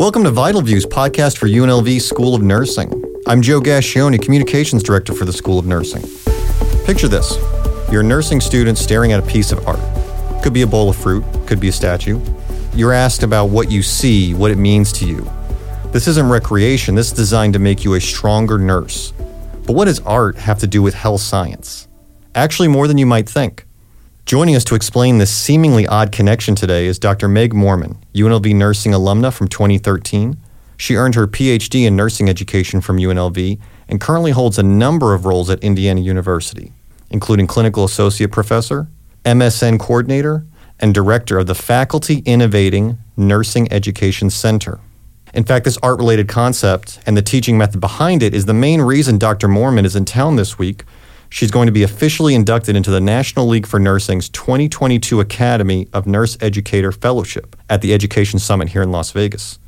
Welcome to Vital Views, podcast for UNLV School of Nursing. I'm Joe Gascione, Communications Director for the School of Nursing. Picture this you're a nursing student staring at a piece of art. Could be a bowl of fruit, could be a statue. You're asked about what you see, what it means to you. This isn't recreation, this is designed to make you a stronger nurse. But what does art have to do with health science? Actually, more than you might think. Joining us to explain this seemingly odd connection today is Dr. Meg Moorman, UNLV nursing alumna from 2013. She earned her PhD in nursing education from UNLV and currently holds a number of roles at Indiana University, including clinical associate professor, MSN coordinator, and director of the Faculty Innovating Nursing Education Center. In fact, this art related concept and the teaching method behind it is the main reason Dr. Moorman is in town this week She's going to be officially inducted into the National League for Nursing's 2022 Academy of Nurse Educator Fellowship at the Education Summit here in Las Vegas.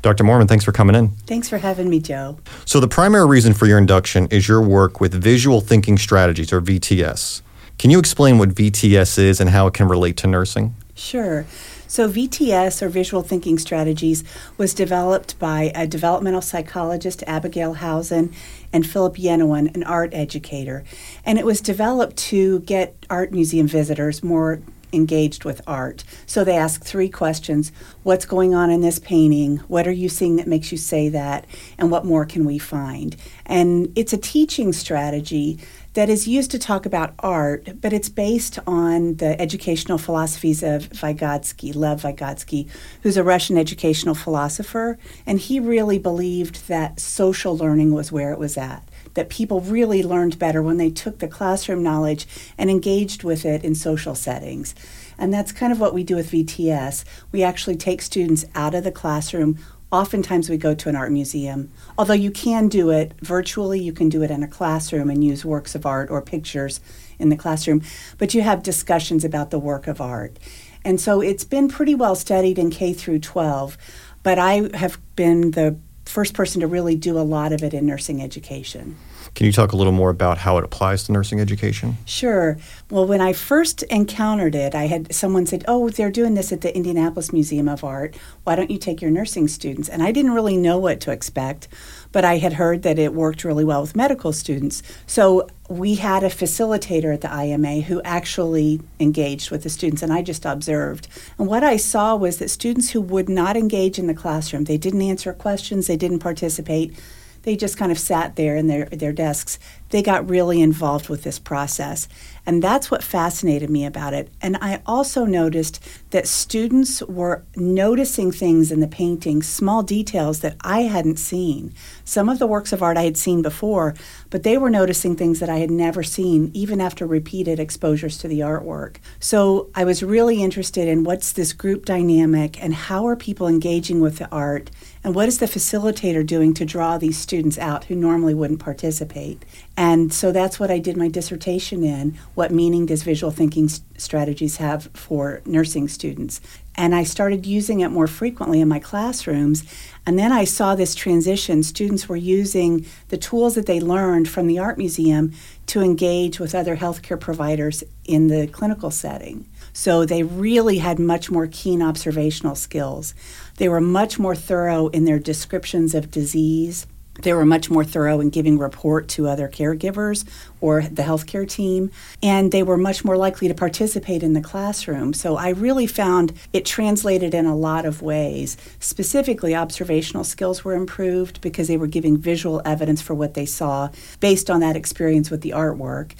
Dr. Moorman, thanks for coming in. Thanks for having me, Joe. So, the primary reason for your induction is your work with Visual Thinking Strategies, or VTS. Can you explain what VTS is and how it can relate to nursing? Sure. So, VTS, or Visual Thinking Strategies, was developed by a developmental psychologist, Abigail Housen, and Philip Yenawine, an art educator. And it was developed to get art museum visitors more engaged with art. So they ask three questions What's going on in this painting? What are you seeing that makes you say that? And what more can we find? And it's a teaching strategy that is used to talk about art, but it's based on the educational philosophies of Vygotsky, Lev Vygotsky, who's a Russian educational philosopher. And he really believed that social learning was where it was at, that people really learned better when they took the classroom knowledge and engaged with it in social settings. And that's kind of what we do with VTS. We actually take students out of the classroom Oftentimes, we go to an art museum. Although you can do it virtually, you can do it in a classroom and use works of art or pictures in the classroom, but you have discussions about the work of art. And so it's been pretty well studied in K through 12, but I have been the first person to really do a lot of it in nursing education. Can you talk a little more about how it applies to nursing education? Sure. Well, when I first encountered it, I had someone said, "Oh, they're doing this at the Indianapolis Museum of Art. Why don't you take your nursing students?" And I didn't really know what to expect, but I had heard that it worked really well with medical students. So we had a facilitator at the IMA who actually engaged with the students, and I just observed. And what I saw was that students who would not engage in the classroom, they didn't answer questions, they didn't participate they just kind of sat there in their, their desks. They got really involved with this process. And that's what fascinated me about it. And I also noticed that students were noticing things in the painting, small details that I hadn't seen. Some of the works of art I had seen before, but they were noticing things that I had never seen, even after repeated exposures to the artwork. So I was really interested in what's this group dynamic and how are people engaging with the art and what is the facilitator doing to draw these students out who normally wouldn't participate? And so that's what I did my dissertation in. What meaning does visual thinking strategies have for nursing students? And I started using it more frequently in my classrooms. And then I saw this transition. Students were using the tools that they learned from the art museum to engage with other healthcare providers in the clinical setting. So they really had much more keen observational skills. They were much more thorough in their descriptions of disease. They were much more thorough in giving report to other caregivers or the healthcare team, and they were much more likely to participate in the classroom. So I really found it translated in a lot of ways. Specifically, observational skills were improved because they were giving visual evidence for what they saw based on that experience with the artwork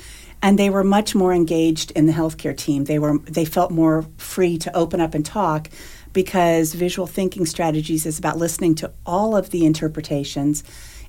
and they were much more engaged in the healthcare team. They were they felt more free to open up and talk because visual thinking strategies is about listening to all of the interpretations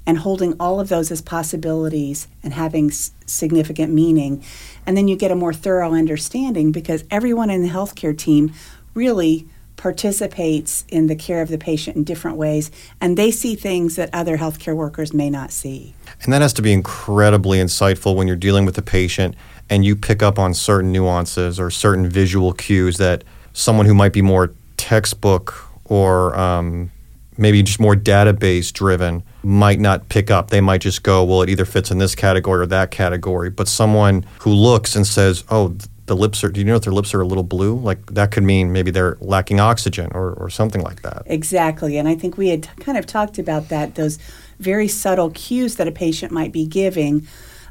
and holding all of those as possibilities and having s- significant meaning. And then you get a more thorough understanding because everyone in the healthcare team really participates in the care of the patient in different ways, and they see things that other healthcare workers may not see. And that has to be incredibly insightful when you're dealing with a patient and you pick up on certain nuances or certain visual cues that someone who might be more textbook or um, maybe just more database driven might not pick up. They might just go, well, it either fits in this category or that category. But someone who looks and says, oh, the lips are, do you know if their lips are a little blue? Like that could mean maybe they're lacking oxygen or, or something like that. Exactly. And I think we had kind of talked about that, those very subtle cues that a patient might be giving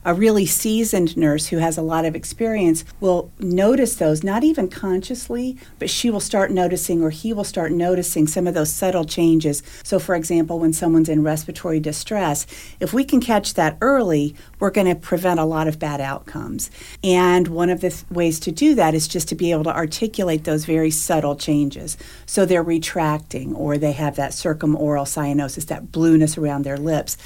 a really seasoned nurse who has a lot of experience will notice those, not even consciously, but she will start noticing or he will start noticing some of those subtle changes. So, for example, when someone's in respiratory distress, if we can catch that early, we're going to prevent a lot of bad outcomes. And one of the th- ways to do that is just to be able to articulate those very subtle changes. So they're retracting or they have that circumoral cyanosis, that blueness around their lips.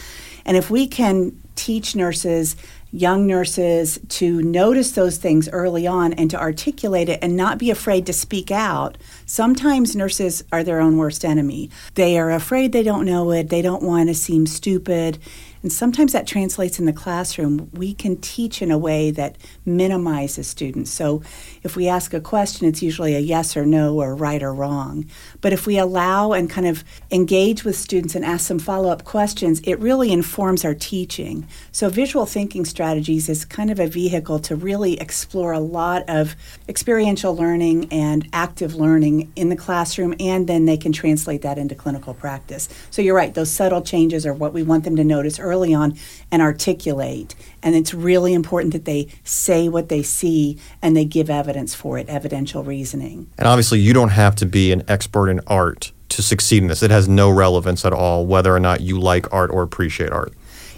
And if we can teach nurses, young nurses, to notice those things early on and to articulate it and not be afraid to speak out. Sometimes nurses are their own worst enemy. They are afraid they don't know it, they don't want to seem stupid. And sometimes that translates in the classroom. We can teach in a way that minimizes students. So if we ask a question, it's usually a yes or no or right or wrong. But if we allow and kind of engage with students and ask some follow up questions, it really informs our teaching. So visual thinking strategies is kind of a vehicle to really explore a lot of experiential learning and active learning in the classroom, and then they can translate that into clinical practice. So you're right, those subtle changes are what we want them to notice early early on and articulate. And it's really important that they say what they see and they give evidence for it, evidential reasoning. And obviously, you don't have to be an expert in art to succeed in this. It has no relevance at all whether or not you like art or appreciate art.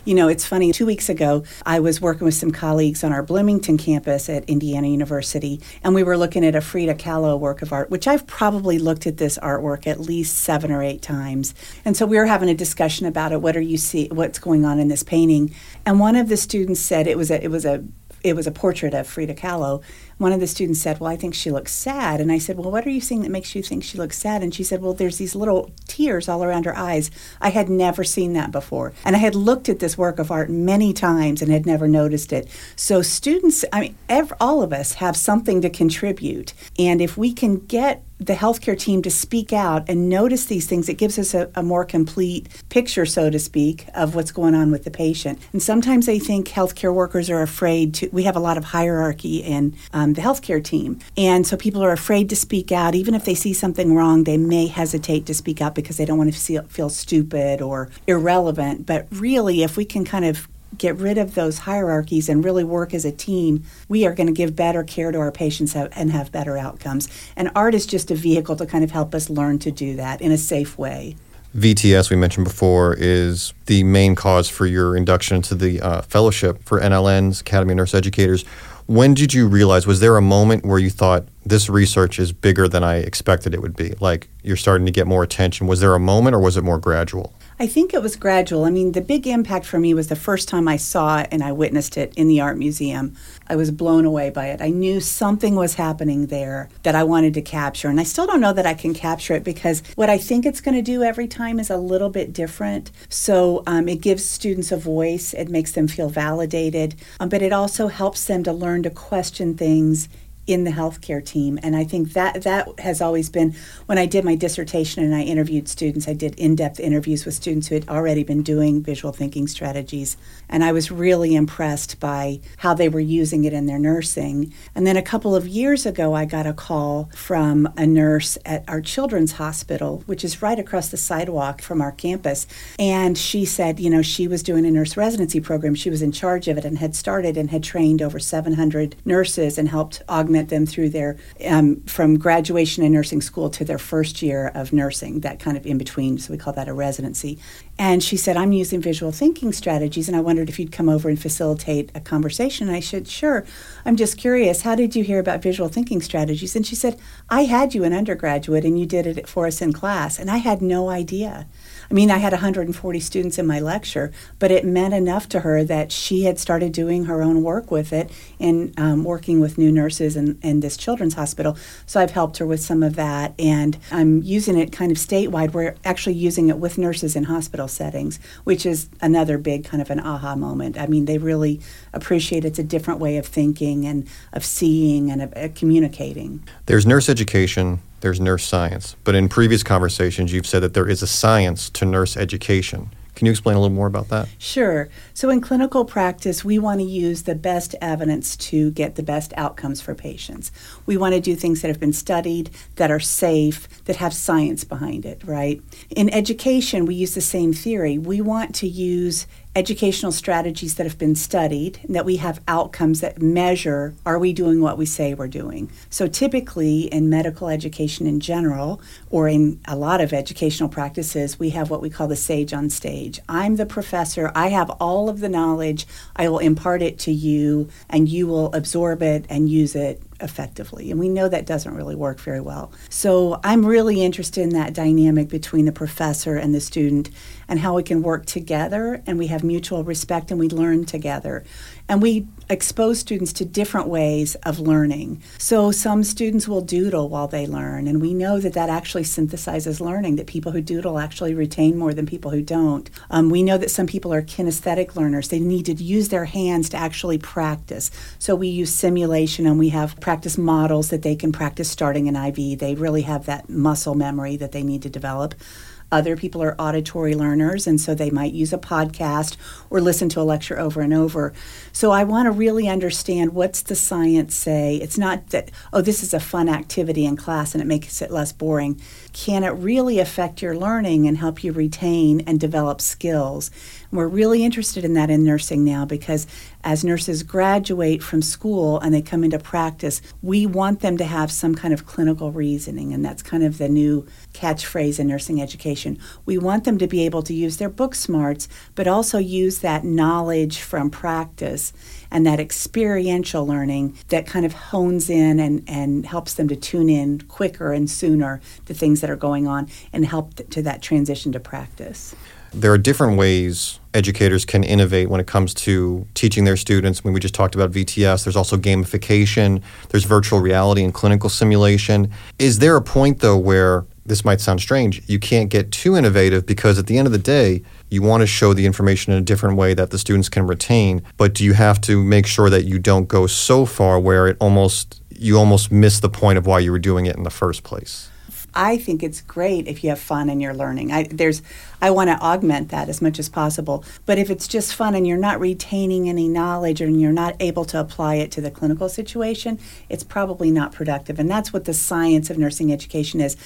You know, it's funny. Two weeks ago, I was working with some colleagues on our Bloomington campus at Indiana University, and we were looking at a Frida Kahlo work of art, which I've probably looked at this artwork at least seven or eight times. And so we were having a discussion about it. What are you see? What's going on in this painting? And one of the students said it was a it was a it was a portrait of Frida Kahlo. One of the students said, Well, I think she looks sad. And I said, Well, what are you seeing that makes you think she looks sad? And she said, Well, there's these little tears all around her eyes. I had never seen that before. And I had looked at this work of art many times and had never noticed it. So, students, I mean, every, all of us have something to contribute. And if we can get the healthcare team to speak out and notice these things, it gives us a, a, more complete picture, so to speak, of what's going on with the patient. And sometimes I think healthcare workers are afraid to, we have a lot of hierarchy in uh, um, the healthcare team. And so people are afraid to speak out. Even if they see something wrong, they may hesitate to speak out because they don't want to feel, feel stupid or irrelevant. But really, if we can kind of get rid of those hierarchies and really work as a team, we are going to give better care to our patients and have better outcomes. And art is just a vehicle to kind of help us learn to do that in a safe way. VTS, we mentioned before, is the main cause for your induction to the uh, fellowship for NLNs, Academy of Nurse Educators. When did you realize, was there a moment where you thought this research is bigger than I expected it would be? Like you're starting to get more attention. Was there a moment or was it more gradual? I think it was gradual. I mean, the big impact for me was the first time I saw it and I witnessed it in the art museum. I was blown away by it. I knew something was happening there that I wanted to capture. And I still don't know that I can capture it because what I think it's going to do every time is a little bit different. So um, it gives students a voice, it makes them feel validated, um, but it also helps them to learn to question things in the healthcare team. And i think that that has always been when i did my dissertation and i interviewed students i did in-depth interviews with students who had already been doing visual thinking strategies. And i was really impressed by how they were using it in their nursing. And then a couple of years ago i got a call from a nurse at our children's hospital which is right across the sidewalk from our campus. And she said you know she was doing a nurse residency program. She was in charge of it and had started and had trained over 700 nurses and helped augment them through their um, from graduation in nursing school to their first year of nursing, that kind of in between. So we call that a residency. And she said, I'm using visual thinking strategies, and I wondered if you'd come over and facilitate a conversation. And I said, Sure. I'm just curious, how did you hear about visual thinking strategies? And she said, I had you in undergraduate, and you did it for us in class, and I had no idea. I mean, I had 140 students in my lecture, but it meant enough to her that she had started doing her own work with it and um, working with new nurses in this children's hospital. So I've helped her with some of that, and I'm using it kind of statewide. We're actually using it with nurses in settings, which is another big kind of an aha moment. I mean, they really appreciate it's a different way of thinking and of seeing and of uh, communicating. There's nurse education there's nurse science. But in previous conversations, you've said that there is a science to nurse education. Can you explain a little more about that? Sure. So, in clinical practice, we want to use the best evidence to get the best outcomes for patients. We want to do things that have been studied, that are safe, that have science behind it, right? In education, we use the same theory. We want to use educational strategies that have been studied and that we have outcomes that measure are we doing what we say we're doing. So typically in medical education in general or in a lot of educational practices we have what we call the sage on stage. I'm the professor, I have all of the knowledge, I will impart it to you and you will absorb it and use it effectively. And we know that doesn't really work very well. So I'm really interested in that dynamic between the professor and the student and how we can work together and we have mutual respect and we learn together. And we expose students to different ways of learning. So some students will doodle while they learn, and we know that that actually synthesizes learning, that people who doodle actually retain more than people who don't. Um, we know that some people are kinesthetic learners. They need to use their hands to actually practice. So we use simulation and we have practice models that they can practice starting an IV. They really have that muscle memory that they need to develop. Other people are auditory learners, and so they might use a podcast or listen to a lecture over and over. So I want to really understand what's the science say. It's not that, oh, this is a fun activity in class and it makes it less boring. Can it really affect your learning and help you retain and develop skills? We're really interested in that in nursing now because as nurses graduate from school and they come into practice, we want them to have some kind of clinical reasoning, and that's kind of the new catchphrase in nursing education. We want them to be able to use their book smarts, but also use that knowledge from practice and that experiential learning that kind of hones in and, and helps them to tune in quicker and sooner to things that are going on and help to that transition to practice there are different ways educators can innovate when it comes to teaching their students. When we just talked about VTS, there's also gamification, there's virtual reality and clinical simulation. Is there a point, though, where this might sound strange, you can't get too innovative because at the end of the day, you want to show the information in a different way that the students can retain, but do you have to make sure that you don't go so far where it almost you almost miss the point of why you were doing it in the first place? I think it's great if you have fun and you're learning. I there's I want to augment that as much as possible. But if it's just fun and you're not retaining any knowledge and you're not able to apply it to the clinical situation, it's probably not productive. And that's what the science of nursing education is.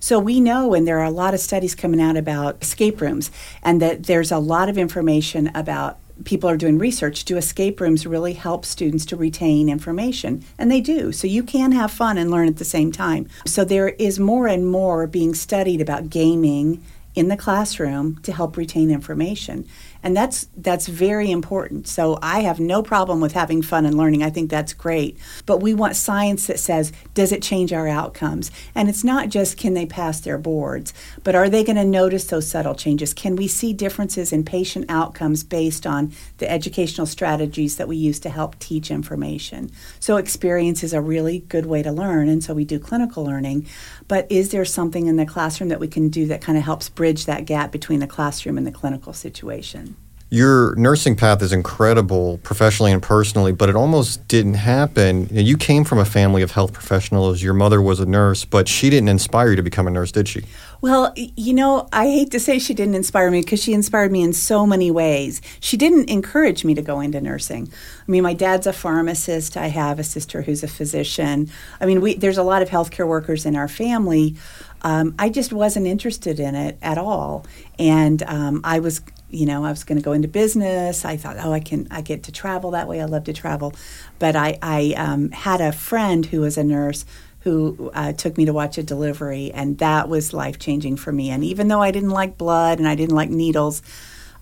So we know, and there are a lot of studies coming out about escape rooms, and that there's a lot of information about people are doing research do escape rooms really help students to retain information? And they do. So you can have fun and learn at the same time. So there is more and more being studied about gaming in the classroom to help retain information and that's that's very important. So i have no problem with having fun and learning. I think that's great. But we want science that says does it change our outcomes? And it's not just can they pass their boards? But are they going to notice those subtle changes? Can we see differences in patient outcomes based on the educational strategies that we use to help teach information? So experience is a really good way to learn and so we do clinical learning. But is there something in the classroom that we can do that kind of helps bridge that gap between the classroom and the clinical situation your nursing path is incredible professionally and personally, but it almost didn't happen. You, came from a family of health professionals. Your mother was a nurse, but she didn't inspire you to become a nurse, did she? Well, you know, I hate to say she didn't inspire me because she inspired me in so many ways. She didn't encourage me to go into nursing. I mean, my dad's a pharmacist. I have a sister who's a physician. I mean, we, there's a lot of healthcare workers in our family. Um, I just wasn't interested in it at all, and um, I was you know, I was going to go into business. I thought, oh, I can, I get to travel that way. I love to travel. But I, I um, had a friend who was a nurse who uh, took me to watch a delivery, and that was life changing for me. And even though I didn't like blood and I didn't like needles,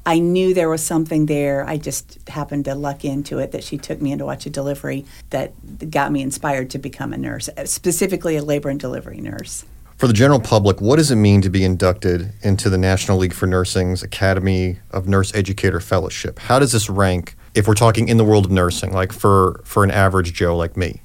I knew there was something there. I just happened to luck into it that she took me in to watch a delivery that got me inspired to become a nurse, specifically a labor and delivery nurse. For the general public, what does it mean to be inducted into the National League for Nursing's Academy of Nurse Educator Fellowship? How does this rank if we're talking in the world of nursing, like for, for an average Joe like me?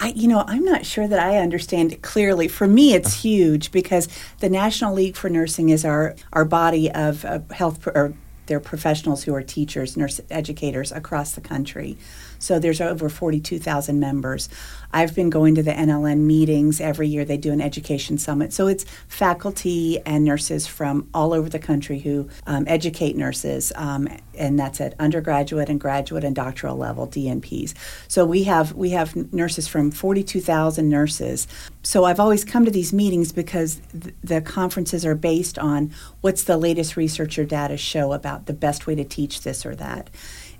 I, you know, I'm not sure that I understand it clearly. For me, it's huge because the National League for Nursing is our, our body of uh, health, or they're professionals who are teachers, nurse educators across the country. So there's over 42,000 members. I've been going to the NLN meetings every year. They do an education summit. So it's faculty and nurses from all over the country who um, educate nurses, um, and that's at undergraduate and graduate and doctoral level DNPs. So we have we have nurses from 42,000 nurses. So I've always come to these meetings because th- the conferences are based on what's the latest research or data show about the best way to teach this or that.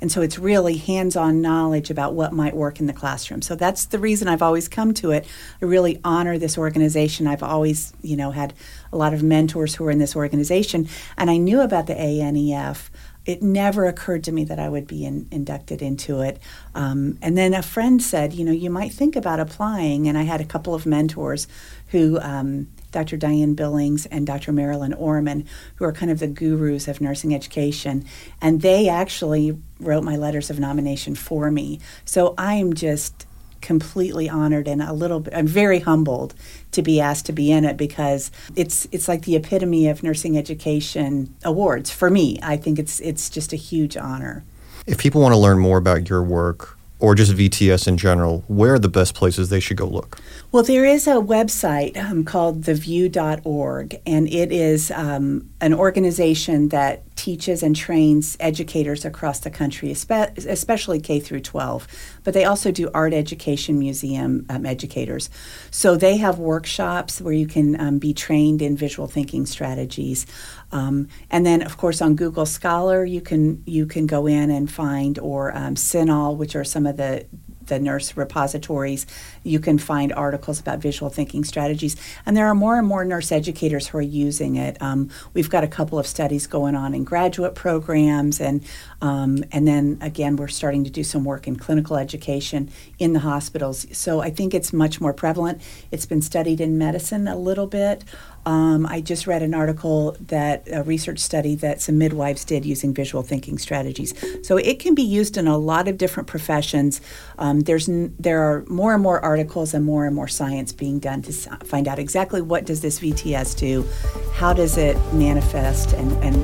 And so it's really hands on knowledge about what might work in the classroom. So that's the reason I've always come to it. I really honor this organization. I've always, you know, had a lot of mentors who are in this organization. And I knew about the ANEF. It never occurred to me that I would be in, inducted into it. Um, and then a friend said, you know, you might think about applying. And I had a couple of mentors who um, Dr. Diane Billings and Dr. Marilyn Oermann, who are kind of the gurus of nursing education. And they actually wrote my letters of nomination for me. So I'm just completely honored and a little bit I'm very humbled to be asked to be in it because it's it's like the epitome of nursing education awards for me. I think it's it's just a huge honor. If people want to learn more about your work, or just VTS in general, where are the best places they should go look? Well, there is a website um, called theview.org, and it is um, an organization that teaches and trains educators across the country, especially K through 12. But they also do art education museum um, educators. So they have workshops where you can um, be trained in visual thinking strategies. Um, and then, of course, on Google Scholar, you can you can go in and find or um, CINAHL, which are some of the the nurse repositories. You can find articles about visual thinking strategies, and there are more and more nurse educators who are using it. Um, we've got a couple of studies going on in graduate programs, and um, and then again, we're starting to do some work in clinical education in the hospitals. So I think it's much more prevalent. It's been studied in medicine a little bit. Um, I just read an article that a research study that some midwives did using visual thinking strategies. So it can be used in a lot of different professions. Um, there's n- there are more and more articles and more and more science being done to find out exactly what does this VTS do, how does it manifest, and, and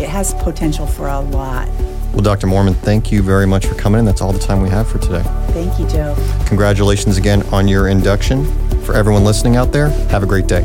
it has potential for a lot. Well, Dr. Moorman, thank you very much for coming in. That's all the time we have for today. Thank you, Joe. Congratulations again on your induction. For everyone listening out there, have a great day.